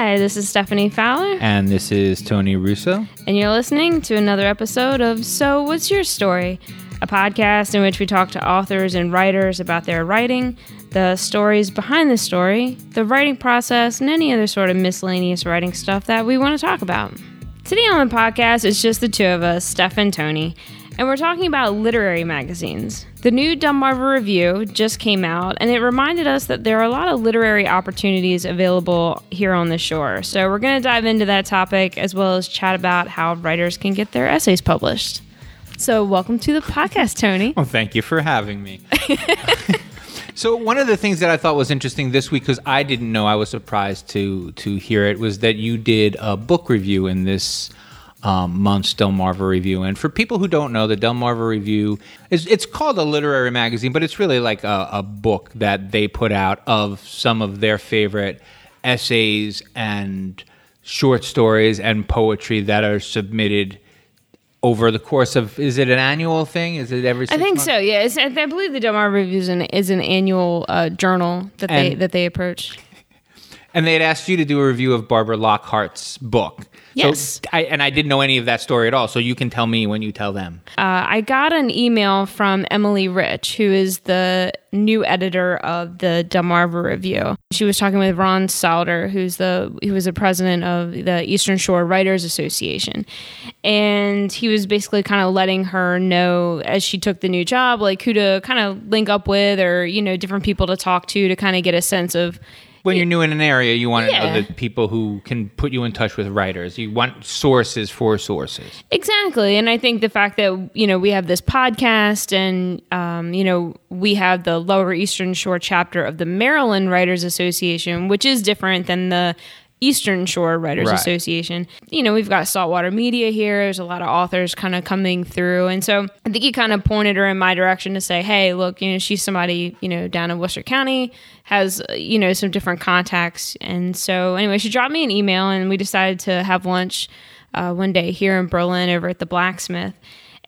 Hi, this is Stephanie Fowler, And this is Tony Russo. and you're listening to another episode of So What's Your Story? A podcast in which we talk to authors and writers about their writing, the stories behind the story, the writing process, and any other sort of miscellaneous writing stuff that we want to talk about. Today on the podcast, it's just the two of us, Steph and Tony, and we're talking about literary magazines. The new Delmarva Review just came out, and it reminded us that there are a lot of literary opportunities available here on the shore. So we're going to dive into that topic as well as chat about how writers can get their essays published. So, welcome to the podcast, Tony. Well, thank you for having me. so, one of the things that I thought was interesting this week, because I didn't know, I was surprised to to hear it, was that you did a book review in this um, month's Delmarva Review. And for people who don't know, the Delmarva Review is it's called a literary magazine, but it's really like a, a book that they put out of some of their favorite essays and short stories and poetry that are submitted over the course of is it an annual thing is it every I think months? so. Yeah, it's, I believe the Delmarva Review is an, is an annual uh, journal that they And- that they approach. and they had asked you to do a review of barbara lockhart's book Yes. so I, and i didn't know any of that story at all so you can tell me when you tell them Uh, I got an email from Emily Rich, who is the new editor of the Delmarva Review. She was talking with Ron Sauter, who's the who was the president of the Eastern Shore Writers Association, and he was basically kind of letting her know as she took the new job, like who to kind of link up with, or you know, different people to talk to to kind of get a sense of when you're new in an area you want to Yeah. know the people who can put you in touch with writers you want sources for sources Exactly. And I think the fact that, you know, we have this podcast and, um, you know, we have the Lower Eastern Shore chapter of the Maryland Writers Association, which is different than the Eastern Shore Writers Right. Association. You know, we've got Saltwater Media here. There's a lot of authors kind of coming through. And so I think he kind of pointed her in my direction to say, hey, look, you know, she's somebody, you know, down in Worcester County, has, uh, you know, some different contacts. And so anyway, she dropped me an email and we decided to have lunch uh, one day here in Berlin over at the blacksmith.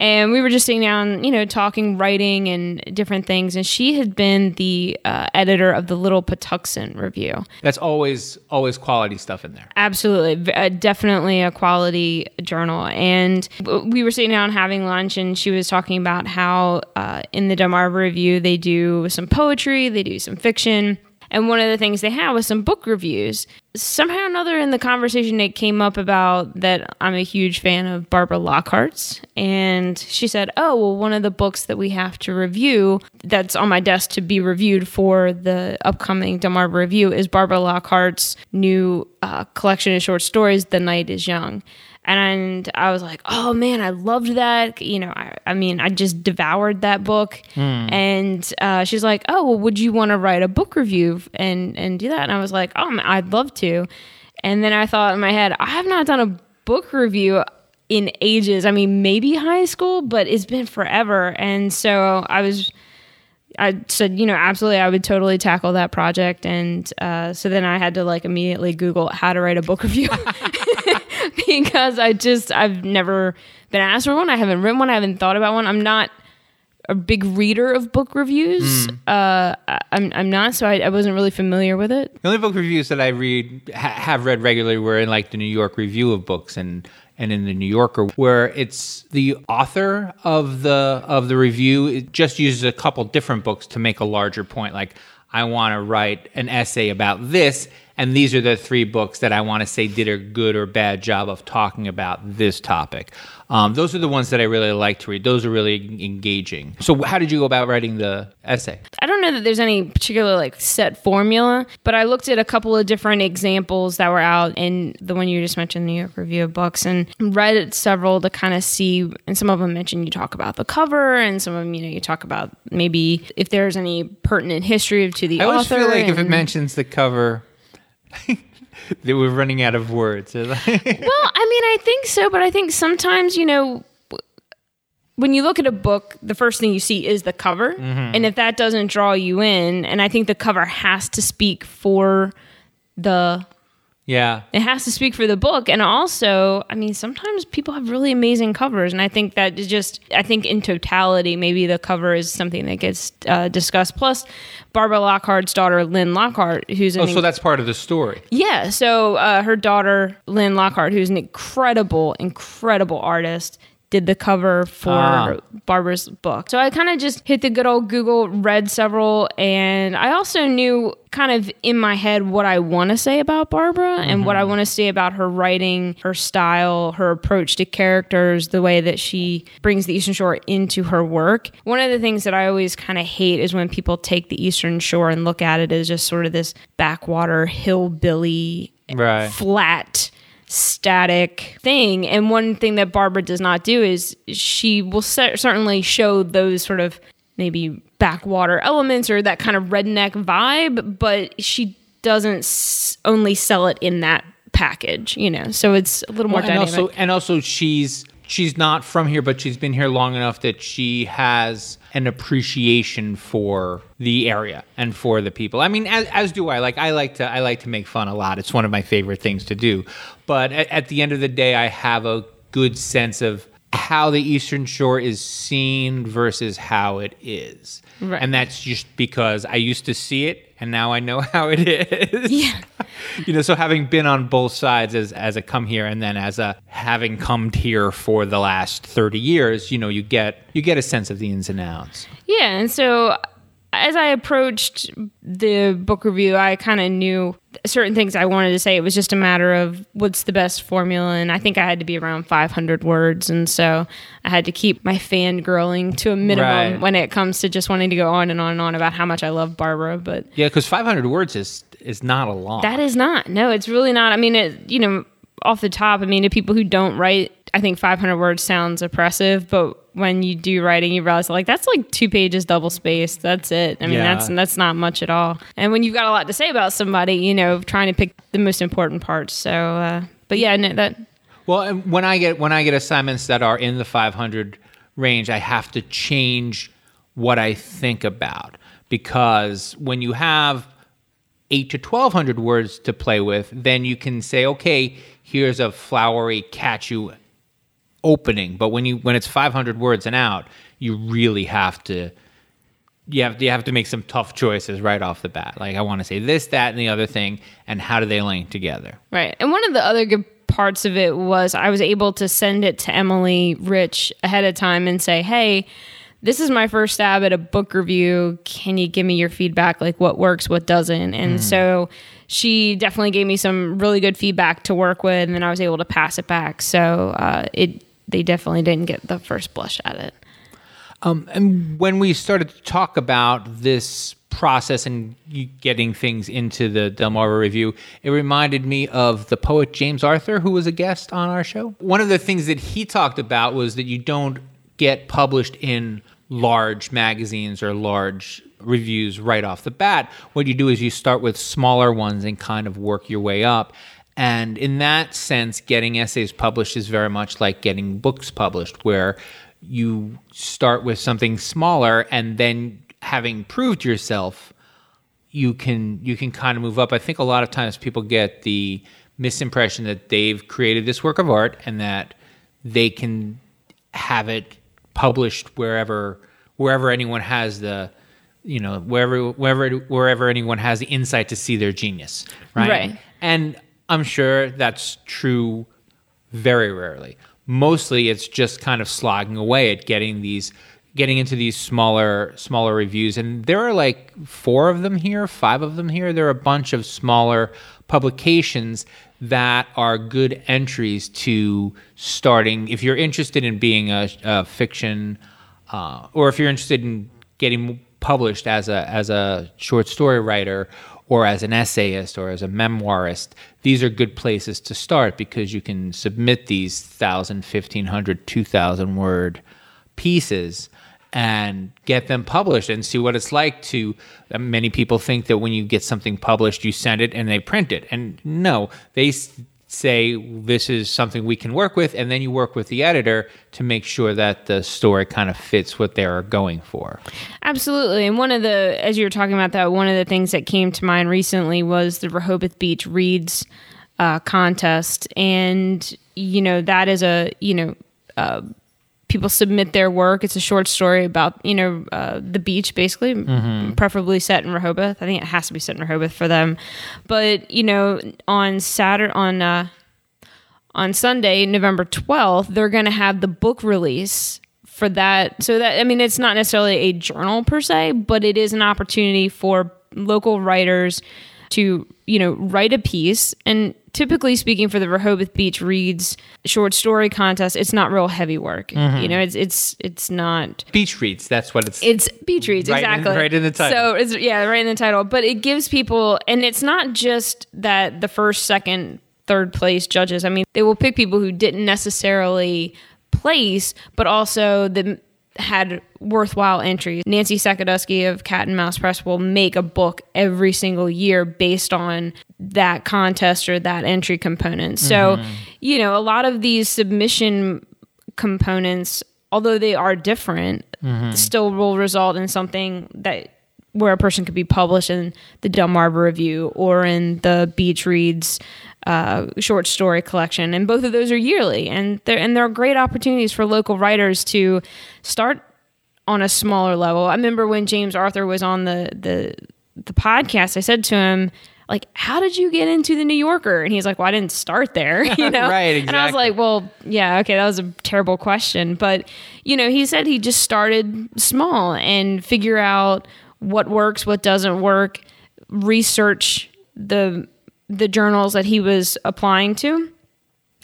And we were just sitting down, you know, talking, writing, and different things. And she had been the uh, editor of the Little Patuxent Review. that's always always quality stuff in there Absolutely, uh, definitely a quality journal. And we were sitting down having lunch, and she was talking about how uh, in the Delmarva Review they do some poetry, they do some fiction. And one of the things they had was some book reviews. Somehow or another in the conversation, it came up about that I'm a huge fan of Barbara Lockhart's. And she said, Oh, well, one of the books that we have to review that's on my desk to be reviewed for the upcoming Delmarva Review is Barbara Lockhart's new uh, collection of short stories, The Night is Young. And I was like, oh man, I loved that. You know, I, I mean, I just devoured that book. And uh, she's like, oh, well, would you want to write a book review and, and do that? And I was like, oh, man, I'd love to. And then I thought in my head, I have not done a book review in ages. I mean, maybe high school, but it's been forever. And so I was. I said, you know, absolutely, I would totally tackle that project. And uh, so then I had to like immediately Google how to write a book review because I just, I've never been asked for one. I haven't written one. I haven't thought about one. I'm not a big reader of book reviews. Uh, I- I'm, I'm not, so I, I wasn't really familiar with it. The only book reviews that I read ha- have read regularly were in like the New York Review of Books and and in the New Yorker, where it's the author of the of the review it just uses a couple different books to make a larger point. Like I want to write an essay about this, and these are the three books that I want to say did a good or bad job of talking about this topic. Um, those are the ones that I really like to read. Those are really engaging. So, how did you go about writing the essay? I don't know that there's any particular like set formula, but I looked at a couple of different examples that were out in the one you just mentioned, the New York Review of Books, and read several to kind of see. And some of them mentioned you talk about the cover, and some of them, you know, you talk about maybe if there's any pertinent history to the I always feel like if it mentions the cover, that we're running out of words. well, I mean, I think so, but I think sometimes, you know, when you look at a book, the first thing you see is the cover. Mm-hmm. And if that doesn't draw you in, and I think the cover has to speak for the Yeah. It has to speak for the book. And also, I mean, sometimes people have really amazing covers. And I think that is just, I think in totality, maybe the cover is something that gets uh, discussed. Plus, Barbara Lockhart's daughter, Lynn Lockhart, who's an Oh, so that's part of the story. yeah, so uh, her daughter, Lynn Lockhart, who's an incredible, incredible artist, did the cover for Ah. Barbara's book. So I kind of just hit the good old Google, read several, and I also knew kind of in my head what I want to say about Barbara and what I want to say about her writing, her style, her approach to characters, the way that she brings the Eastern Shore into her work. One of the things that I always kind of hate is when people take the Eastern Shore and look at it as just sort of this backwater hillbilly Right. flat static thing. And one thing that barbara does not do is she will cer- certainly show those sort of maybe backwater elements or that kind of redneck vibe but she doesn't s- only sell it in that package you know? So it's a little more and dynamic. also and also she's she's not from here but she's been here long enough that she has an appreciation for the area and for the people. I mean as, as do i. Like i like to i like to make fun a lot. It's one of my favorite things to do. But at, at the end of the day i have a good sense of how the eastern shore is seen versus how it is Right. and that's just because i used to see it and now i know how it is. Yeah. You know so having been on both sides as as a come here and then as a having come here for the last 30 years you know you get you get a sense of the ins and outs. Yeah, and so as I approached the book review, I kind of knew certain things I wanted to say. It was just a matter of what's the best formula, and I think I had to be around 500 words, and so I had to keep my fangirling to a minimum Right. when it comes to just wanting to go on and on and on about how much I love Barbara. But yeah because 500 words is is not a lot that is not. No, it's really not. I mean, it, you know, off the top, I mean, to people who don't write, I think 500 words sounds oppressive, but when you do writing, you realize like that's like two pages double spaced. That's it. I mean, Yeah. that's that's not much at all. And when you've got a lot to say about somebody, you know, trying to pick the most important parts. So, uh, but yeah, no, that well and when i get when i get assignments that are in the 500 range i have to change what i think about because when you have eight to twelve hundred words to play with, then you can say, okay, here's a flowery, catchy opening. But when you when it's five hundred words and out, you really have to you have you have to make some tough choices right off the bat. Like I want to say this, that, and the other thing, and how do they link together? Right. And one of the other good parts of it was I was able to send it to Emily Rich ahead of time and say, hey, this is my first stab at a book review. Can you give me your feedback? Like what works, what doesn't? And so she definitely gave me some really good feedback to work with, and then I was able to pass it back. So uh, it they definitely didn't get the first blush at it. Um, and when we started to talk about this process and getting things into the Delmarva review, it reminded me of the poet James Arthur, who was a guest on our show. One of the things that he talked about was that you don't get published in large magazines or large reviews right off the bat. What you do is you start with smaller ones and kind of work your way up. And in that sense, getting essays published is very much like getting books published, where you start with something smaller and then having proved yourself you can you can kind of move up i think a lot of times people get the misimpression that they've created this work of art and that they can have it published wherever wherever anyone has the you know wherever wherever wherever anyone has the insight to see their genius right Right. and i'm sure that's true very rarely. Mostly it's just kind of slogging away at getting these getting into these smaller smaller reviews and there are like four of them here, five of them here. There are a bunch of smaller publications that are good entries to starting if you're interested in being a, a fiction uh, or if you're interested in getting published as a as a short story writer or as an essayist or as a memoirist these are good places to start because you can submit these 1000 1500 2000 word pieces and get them published and see what it's like to many people think that when you get something published you send it and they print it. And no they say this is something we can work with and then you work with the editor to make sure that the story kind of fits what they're going for Absolutely. And one of the, as you were talking about that, one of the things that came to mind recently was the Rehoboth Beach Reads uh, contest, and you know that is a you know. Uh, people submit their work. It's a short story about you know uh, the beach, basically, preferably set in Rehoboth. I think it has to be set in Rehoboth for them. But you know, on Saturday, on uh, on Sunday, November twelfth, they're going to have the book release for that. So that I mean, it's not necessarily a journal per se, but it is an opportunity for local writers to you know write a piece and typically speaking for the rehoboth beach reads short story contest it's not real heavy work mm-hmm. you know it's it's it's not Beach reads. That's what it's. it's beach reads Right in- exactly right in the title. so it's yeah right in the title but it gives people and it's not just that the first second third place judges i mean they will pick people who didn't necessarily place but also the had worthwhile entries. Nancy Sakaduski of Cat and Mouse Press will make a book every single year based on that contest or that entry component. So, mm-hmm. you know, a lot of these submission components, although they are different, mm-hmm. still will result in something that where a person could be published in the Delmarva Review or in the Beach Reads uh, short story collection, and both of those are yearly, and there and there are great opportunities for local writers to start on a smaller level. I remember when James Arthur was on the the the podcast, I said to him. Like, how did you get into the New Yorker? And he's like, Well, I didn't start there, you know. Right, exactly. And I was like, Well, yeah, okay, that was a terrible question, but you know, he said he just started small and figure out what works, what doesn't work, research the the journals that he was applying to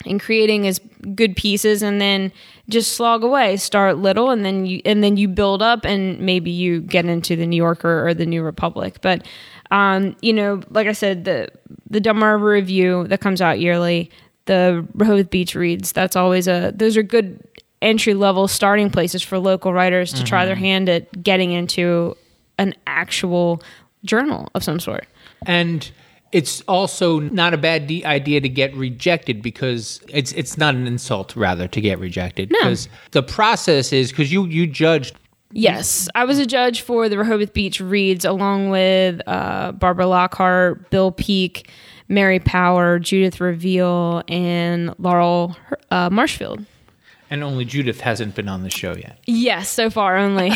and creating his good pieces and then just slog away start little and then you and then you build up and maybe you get into the new yorker or the new republic. But um, you know like i said the the Delmarva review that comes out yearly the rehoboth beach reads that's always a those are good entry level starting places for local writers to try their hand at getting into an actual journal of some sort. And it's also not a bad de- idea to get rejected because it's it's not an insult rather to get rejected because the process is because you you judged Yes, I was a judge for the Rehoboth Beach Reads, along with uh, Barbara Lockhart, Bill Peak, Mary Power, Judith Reveal, and Laurel uh, Marshfield. and only Judith hasn't been on the show yet Yes, so far only.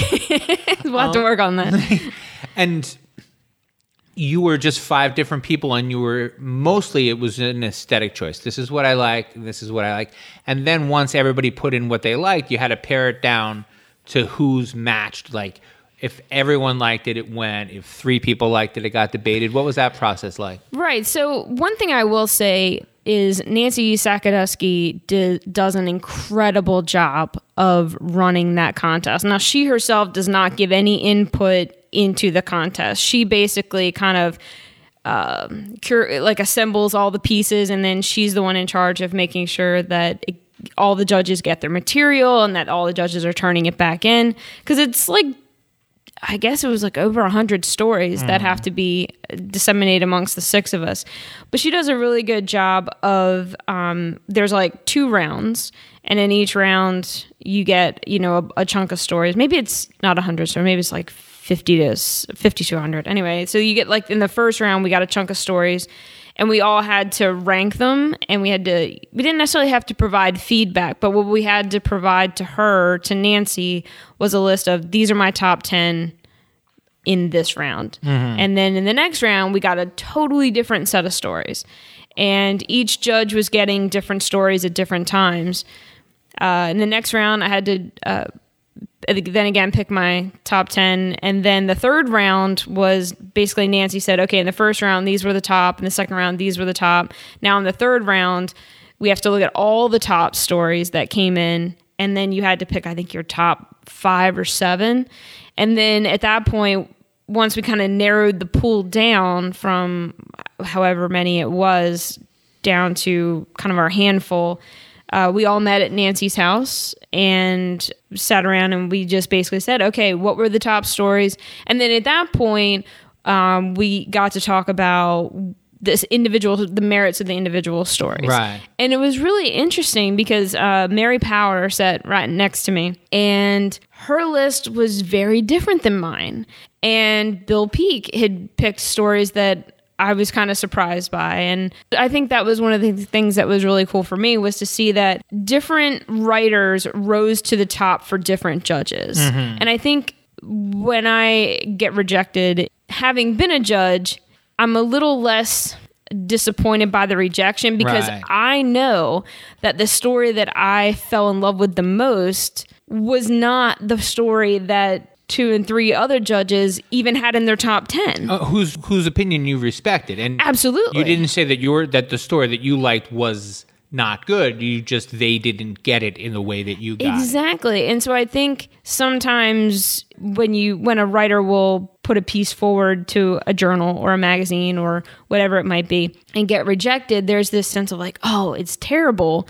we'll have to work on that. and you were just five different people and you were mostly it was an aesthetic choice. This is what i like this is what i like. And then once everybody put in what they liked you had to pare it down to who's matched. Like if everyone liked it it went. If three people liked it it got debated. What was that process like? Right. So one thing I will say is Nancy Sakaduski does an incredible job of running that contest. Now she herself does not give any input into the contest. She basically kind of um, cur- like assembles all the pieces, and then she's the one in charge of making sure that it, all the judges get their material and that all the judges are turning it back in because it's like I guess it was like over a hundred stories that have to be disseminated amongst the six of us. But she does a really good job of um, there's like two rounds, and in each round you get you know a, a chunk of stories. Maybe it's not a hundred stories. Maybe it's like fifty to s- fifty to hundred. Anyway, so you get like in the first round we got a chunk of stories. And we all had to rank them, and we had to. We didn't necessarily have to provide feedback, but what we had to provide to her, to Nancy, was a list of these are my top ten in this round. And then in the next round, we got a totally different set of stories. And each judge was getting different stories at different times. Uh, in the next round, I had to uh, then again pick my top 10. And then the third round was basically Nancy said, okay, in the first round, these were the top. In the second round, these were the top. Now, in the third round, we have to look at all the top stories that came in. And then you had to pick, I think, your top five or seven. And then at that point, once we kind of narrowed the pool down from however many it was down to kind of our handful, uh, we all met at Nancy's house and sat around and we just basically said, okay, what were the top stories? And then at that point, um, we got to talk about this individual, the merits of the individual stories. Right. And it was really interesting because uh, Mary Power sat right next to me, and her list was very different than mine. And Bill Peak had picked stories that I was kind of surprised by. And I think that was one of the things that was really cool for me was to see that different writers rose to the top for different judges. Mm-hmm. And I think when I get rejected, having been a judge, I'm a little less disappointed by the rejection because Right. I know that the story that I fell in love with the most was not the story that two and three other judges even had in their top 10. Uh, whose whose opinion you respected, and Absolutely. you didn't say that your that the story that you liked was not good. You just they didn't get it in the way that you got. it. Exactly. And so I think sometimes when you when a writer will put a piece forward to a journal or a magazine or whatever it might be and get rejected, there's this sense of like, oh, it's terrible.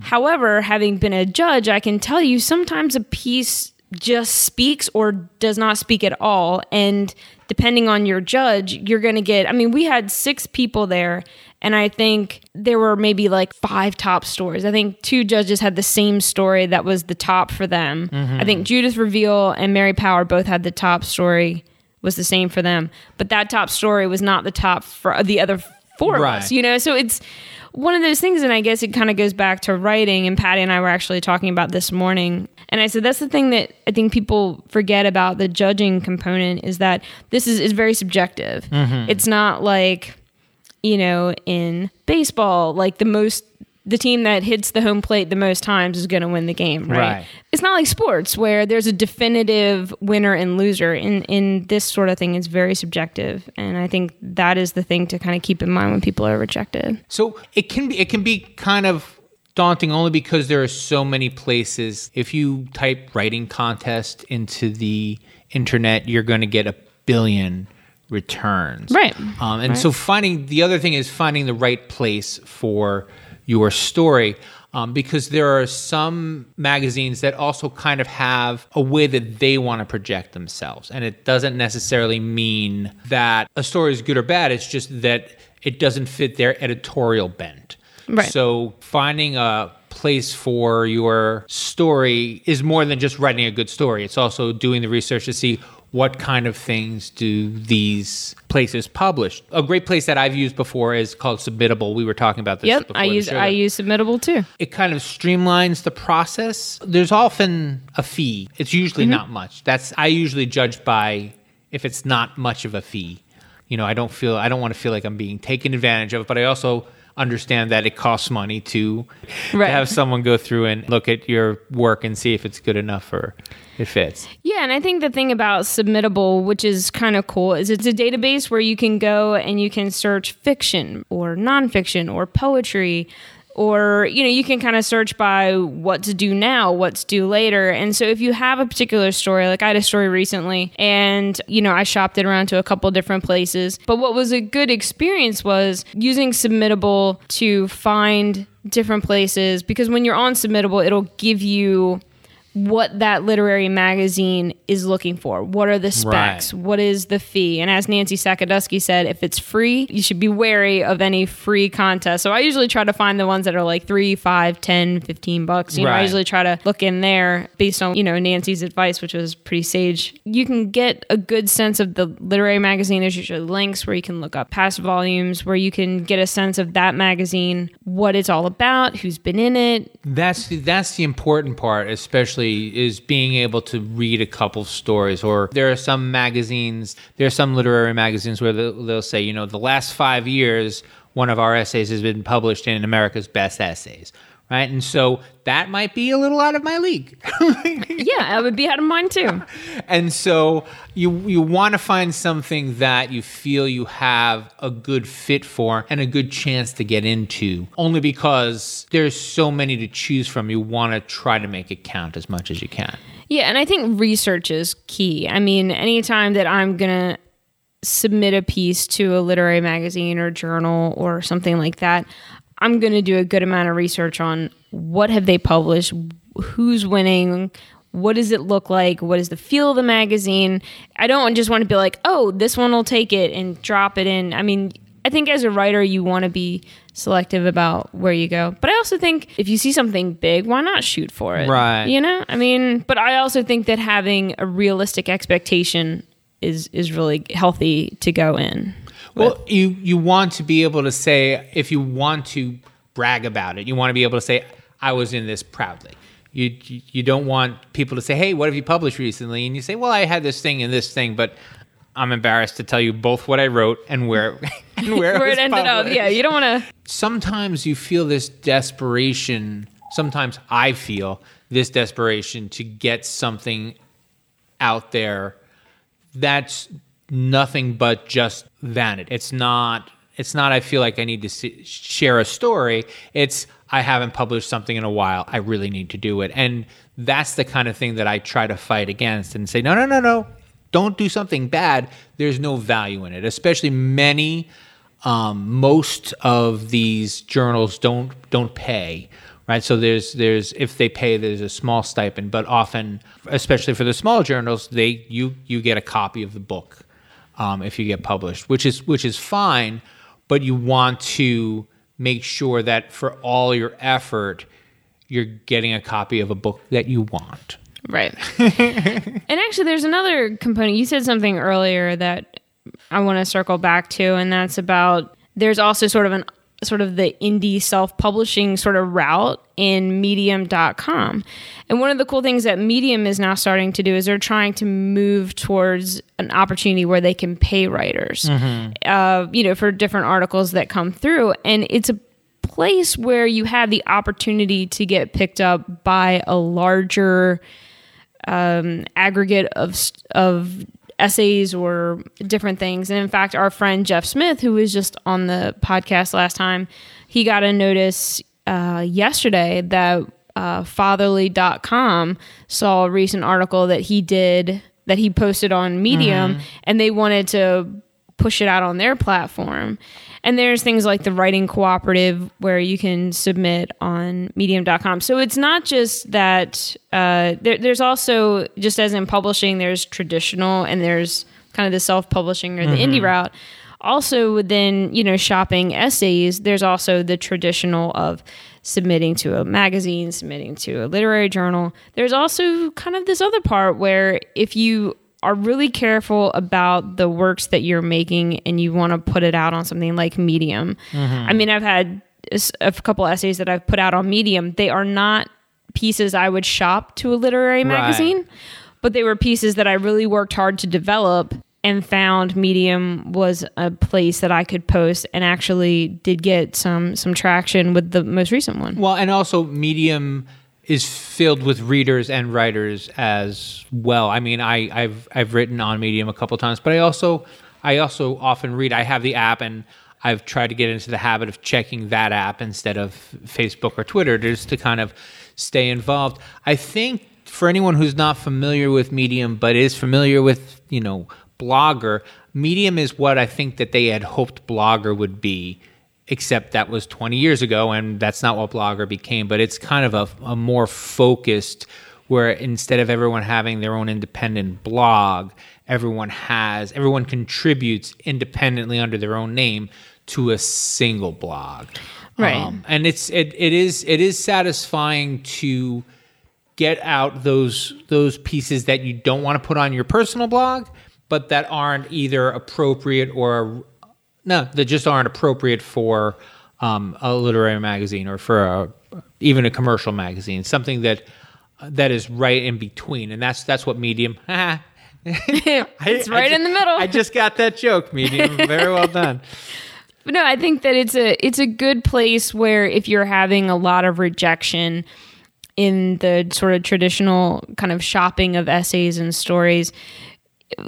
However, having been a judge, I can tell you sometimes a piece just speaks or does not speak at all. And depending on your judge, you're going to get, I mean, we had six people there, and I think there were maybe like five top stories. I think two judges had the same story that was the top for them. Mm-hmm. I think Judith Reveal and Mary Power both had the top story was the same for them, but that top story was not the top for the other four of us, you know? So it's, one of those things, and I guess it kind of goes back to writing. And Patty and I were actually talking about this morning. And I said that's the thing that I think people forget about the judging component is that this is, is very subjective. Mm-hmm. It's not like, you know, in baseball, like the most the team that hits the home plate the most times is going to win the game, right? Right. It's not like sports where there's a definitive winner and loser. In in this sort of thing, it's very subjective, and I think that is the thing to kind of keep in mind when people are rejected. So it can be it can be kind of daunting only because there are so many places. If you type writing contest into the internet, you're going to get a billion returns. Right. Um, and so finding the other thing is finding the right place for your story. Um, because there are some magazines that also kind of have a way that they want to project themselves. And it doesn't necessarily mean that a story is good or bad, it's just that it doesn't fit their editorial bent. Right. So finding a place for your story is more than just writing a good story. It's also doing the research to see what kind of things do these places publish. A great place that I've used before is called Submittable. We were talking about this. Yep, before I use. I use submittable too. It kind of streamlines the process. There's often a fee. It's Mm-hmm. usually not much. That's I usually judge by if it's not much of a fee. You know, I don't feel I don't want to feel like I'm being taken advantage of, but I also understand that it costs money to, to have someone go through and look at your work and see if it's good enough or it fits. Yeah, and I think the thing about Submittable, which is kind of cool, is it's a database where you can go and you can search fiction or nonfiction or poetry. Or, you know, you can kind of search by what to do now, what's due later. And so if you have a particular story, like I had a story recently and, you know, I shopped it around to a couple different places. But what was a good experience was using Submittable to find different places because when you're on Submittable, it'll give you what that literary magazine is looking for. What are the specs? Right. What is the fee? And as Nancy Sakaduski said, if it's free, you should be wary of any free contest. So I usually try to find the ones that are like three, five, 10, 15 bucks. You know, I usually try to look in there based on, you know, Nancy's advice, which was pretty sage. You can get a good sense of the literary magazine. There's usually links where you can look up past volumes, where you can get a sense of that magazine, what it's all about, who's been in it, That's the, that's the important part, especially is being able to read a couple stories. Or there are some magazines, there are some literary magazines where they'll, they'll say, you know, the last five years, one of our essays has been published in America's Best Essays, right? And so that might be a little out of my league. yeah, I would be out of mine too. and so you you want to find something that you feel you have a good fit for and a good chance to get into only because there's so many to choose from you want to try to make it count as much as you can Yeah, and I think research is key. I mean, anytime that I'm going to submit a piece to a literary magazine or journal or something like that, I'm going to do a good amount of research on what have they published, who's winning, what does it look like, what is the feel of the magazine. I don't just want to be like, "Oh, this one will take it and drop it in." I mean, I think as a writer, you want to be selective about where you go. But I also think if you see something big, why not shoot for it? Right. You know? I mean, but I also think that having a realistic expectation is is really healthy to go in. Well, you you want to be able to say if you want to brag about it, you want to be able to say I was in this proudly. You you don't want people to say, "Hey, what have you published recently?" And you say, "Well, I had this thing and this thing, but I'm embarrassed to tell you both what I wrote and where and where, Where it, it ended up. Yeah, you don't want to. sometimes you feel this desperation. Sometimes I feel this desperation to get something out there that's nothing but just vanity. It's not. It's not. I feel like I need to see, share a story. It's I haven't published something in a while. I really need to do it, and that's the kind of thing that I try to fight against and say, no, no, no, no, don't do something bad. There's no value in it. Especially many, um, most of these journals don't don't pay right? So there's there's if they pay, there's a small stipend, but often, especially for the small journals, they you you get a copy of the book um, if you get published, which is which is fine, but you want to make sure that for all your effort, you're getting a copy of a book that you want. Right. and actually, there's another component. You said something earlier that I want to circle back to, and that's about there's also sort of an sort of the indie self-publishing sort of route in medium.com and one of the cool things that medium is now starting to do is they're trying to move towards an opportunity where they can pay writers uh, you know for different articles that come through. And it's a place where you have the opportunity to get picked up by a larger um, aggregate of of essays or different things. And in fact, our friend Jeff Smith, who was just on the podcast last time, he got a notice uh, yesterday that uh, fatherly.com saw a recent article that he did that he posted on Medium, and they wanted to push it out on their platform. And there's things like the writing cooperative where you can submit on medium.com. So it's not just that, uh, there, there's also, just as in publishing, there's traditional and there's kind of the self publishing or the indie route. Also, within, you know, shopping essays, there's also the traditional of submitting to a magazine, submitting to a literary journal. There's also kind of this other part where if you are really careful about the works that you're making and you want to put it out on something like Medium. Mm-hmm. I mean, I've had a couple essays that I've put out on Medium. They are not pieces I would shop to a literary magazine, but they were pieces that I really worked hard to develop and found Medium was a place that I could post and actually did get some some traction with the most recent one. Well, and also Medium is filled with readers and writers as well. I mean, I, I've I've written on Medium a couple times, but I also I also often read. I have the app, and I've tried to get into the habit of checking that app instead of Facebook or Twitter, just to kind of stay involved. I think for anyone who's not familiar with Medium, but is familiar with you know Blogger, Medium is what I think that they had hoped Blogger would be except that was 20 years ago and that's not what blogger became but it's kind of a, a more focused where instead of everyone having their own independent blog everyone has everyone contributes independently under their own name to a single blog Um, Right. and it's it, it is it is satisfying to get out those those pieces that you don't want to put on your personal blog but that aren't either appropriate or no, that just aren't appropriate for um, a literary magazine or for a, even a commercial magazine. Something that that is right in between, and that's that's what Medium. it's right in the middle. I just got that joke, Medium. Very well done. But no, I think that it's a it's a good place where if you're having a lot of rejection in the sort of traditional kind of shopping of essays and stories,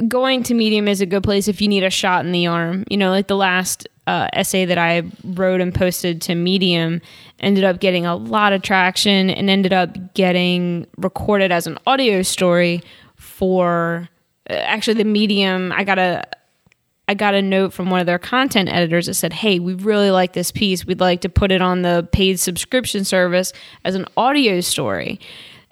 going to Medium is a good place if you need a shot in the arm. You know, like the last uh, essay that I wrote and posted to Medium ended up getting a lot of traction and ended up getting recorded as an audio story for uh, actually the Medium. I got a I got a note from one of their content editors that said, Hey, we really like this piece. We'd like to put it on the paid subscription service as an audio story.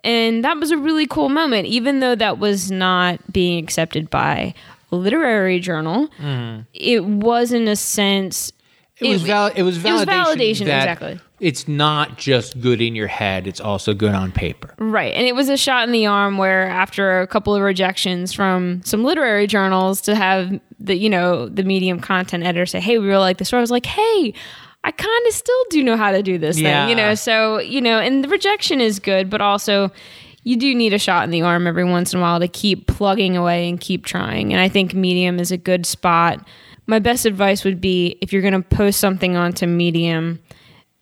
And that was a really cool moment, even though that was not being accepted by a literary journal. Mm-hmm. It was, in a sense, It was val- it was validation, it was validation, that exactly. it's not just good in your head; it's also good on paper. Right. And it was a shot in the arm where after a couple of rejections from some literary journals to have the, you know, the medium content editor say, Hey, we really like the story. I was like, Hey, I kind of still do know how to do this Yeah. thing, you know? So, you know, and the rejection is good, but also you do need a shot in the arm every once in a while to keep plugging away and keep trying. And I think Medium is a good spot. My best advice would be if you're going to post something onto Medium,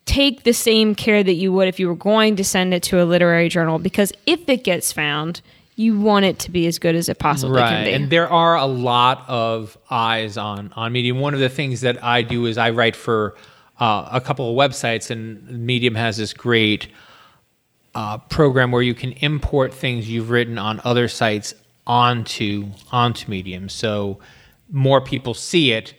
take the same care that you would if you were going to send it to a literary journal because if it gets found, you want it to be as good as it possibly can be. and there are a lot of eyes on on medium one of the things that i do is i write for uh, a couple of websites and medium has this great uh, program where you can import things you've written on other sites onto onto medium. So more people see it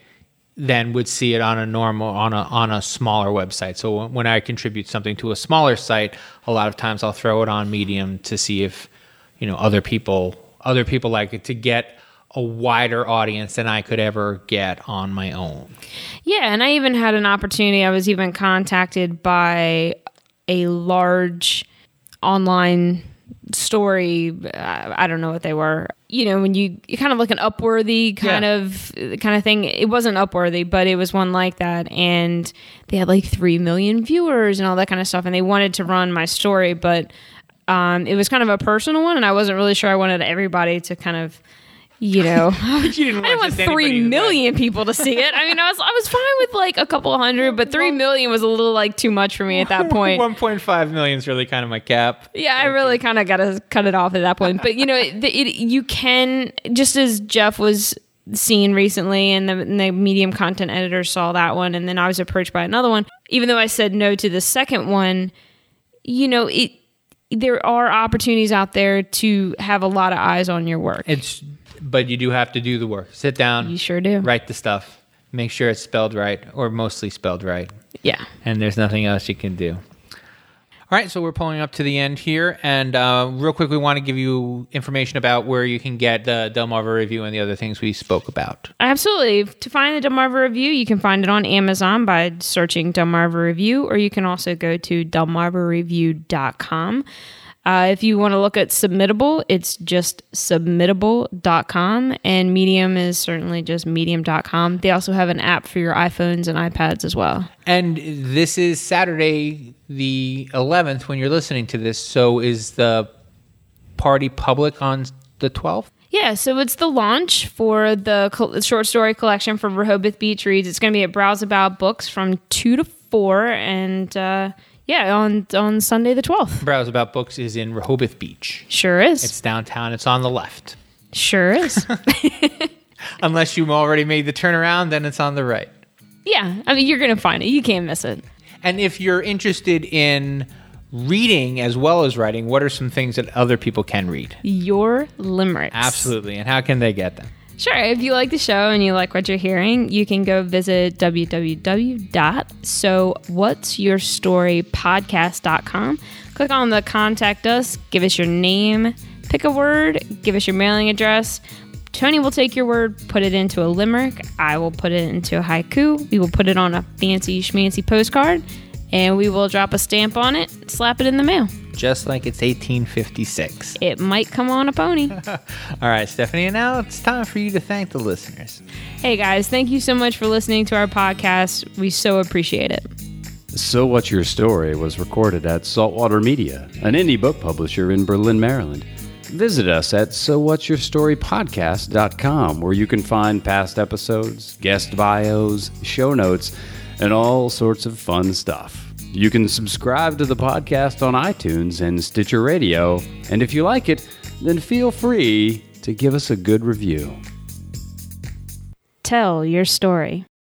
than would see it on a normal on a on a smaller website. So when i contribute something to a smaller site a lot of times i'll throw it on medium to see if you know other people other people like it to get a wider audience than I could ever get on my own. Yeah, and I even had an opportunity. I was even contacted by a large online story. Uh, I don't know what they were. You know, when you kind of like an Upworthy kind Yeah. of kind of thing. It wasn't Upworthy, but it was one like that, and they had like three million viewers and all that kind of stuff. And they wanted to run my story, but um, it was kind of a personal one, and I wasn't really sure I wanted everybody to kind of. You know, You didn't I didn't want three million people to see it. I mean, I was I was fine with like a couple hundred, but three million was a little like too much for me at that point. 1.5 million is really kind of my cap. Yeah, I really kind of got to cut it off at that point. But you know, it, it, you can just as Jeff was seen recently, and the, and the medium content editor saw that one, and then I was approached by another one. Even though I said no to the second one, you know, it there are opportunities out there to have a lot of eyes on your work. It's but you do have to do the work. Sit down, You sure do. write the stuff, make sure it's spelled right or mostly spelled right, Yeah. and there's nothing else you can do. All right, so we're pulling up to the end here, and uh, real quick, we want to give you information about where you can get the Delmarva review and the other things we spoke about. Absolutely. To find the Delmarva Review, you can find it on Amazon by searching Delmarva Review, or you can also go to delmarvareview.com. Uh, if you want to look at Submittable, it's just submittable.com, and Medium is certainly just medium.com. They also have an app for your iPhones and iPads as well. And this is Saturday, the 11th, when you're listening to this. So is the party public on the 12th? Yeah, so it's the launch for the short story collection from Rehoboth Beach Reads. It's going to be at Browse About Books from 2 to 4, and uh, yeah, on, on Sunday the 12th. Browse About Books is in Rehoboth Beach. Sure is. It's downtown. It's on the left. sure is. Unless you've already made the turnaround, then it's on the right. yeah, I mean, you're going to find it. You can't miss it. And if you're interested in reading as well as writing, what are some things that other people can read? Your limericks. Absolutely. And how can they get them? Sure. If you like the show and you like what you're hearing, you can go visit www.sowhatsyourstorypodcast.com. Click on the contact us, give us your name, pick a word, give us your mailing address. Tony will take your word, put it into a limerick. I will put it into a haiku. We will put it on a fancy schmancy postcard and we will drop a stamp on it, slap it in the mail. Just like it's 1856. It might come on a pony. All right, Stephanie, and now it's time for you to thank the listeners. hey guys, thank you so much for listening to our podcast. We so appreciate it. So What's Your Story was recorded at Saltwater Media, an indie book publisher in Berlin, Maryland. Visit us at SoWhat'sYourStoryPodcast.com, where you can find past episodes, guest bios, show notes, and all sorts of fun stuff. You can subscribe to the podcast on iTunes and Stitcher Radio, and if you like it, then feel free to give us a good review. Tell your story.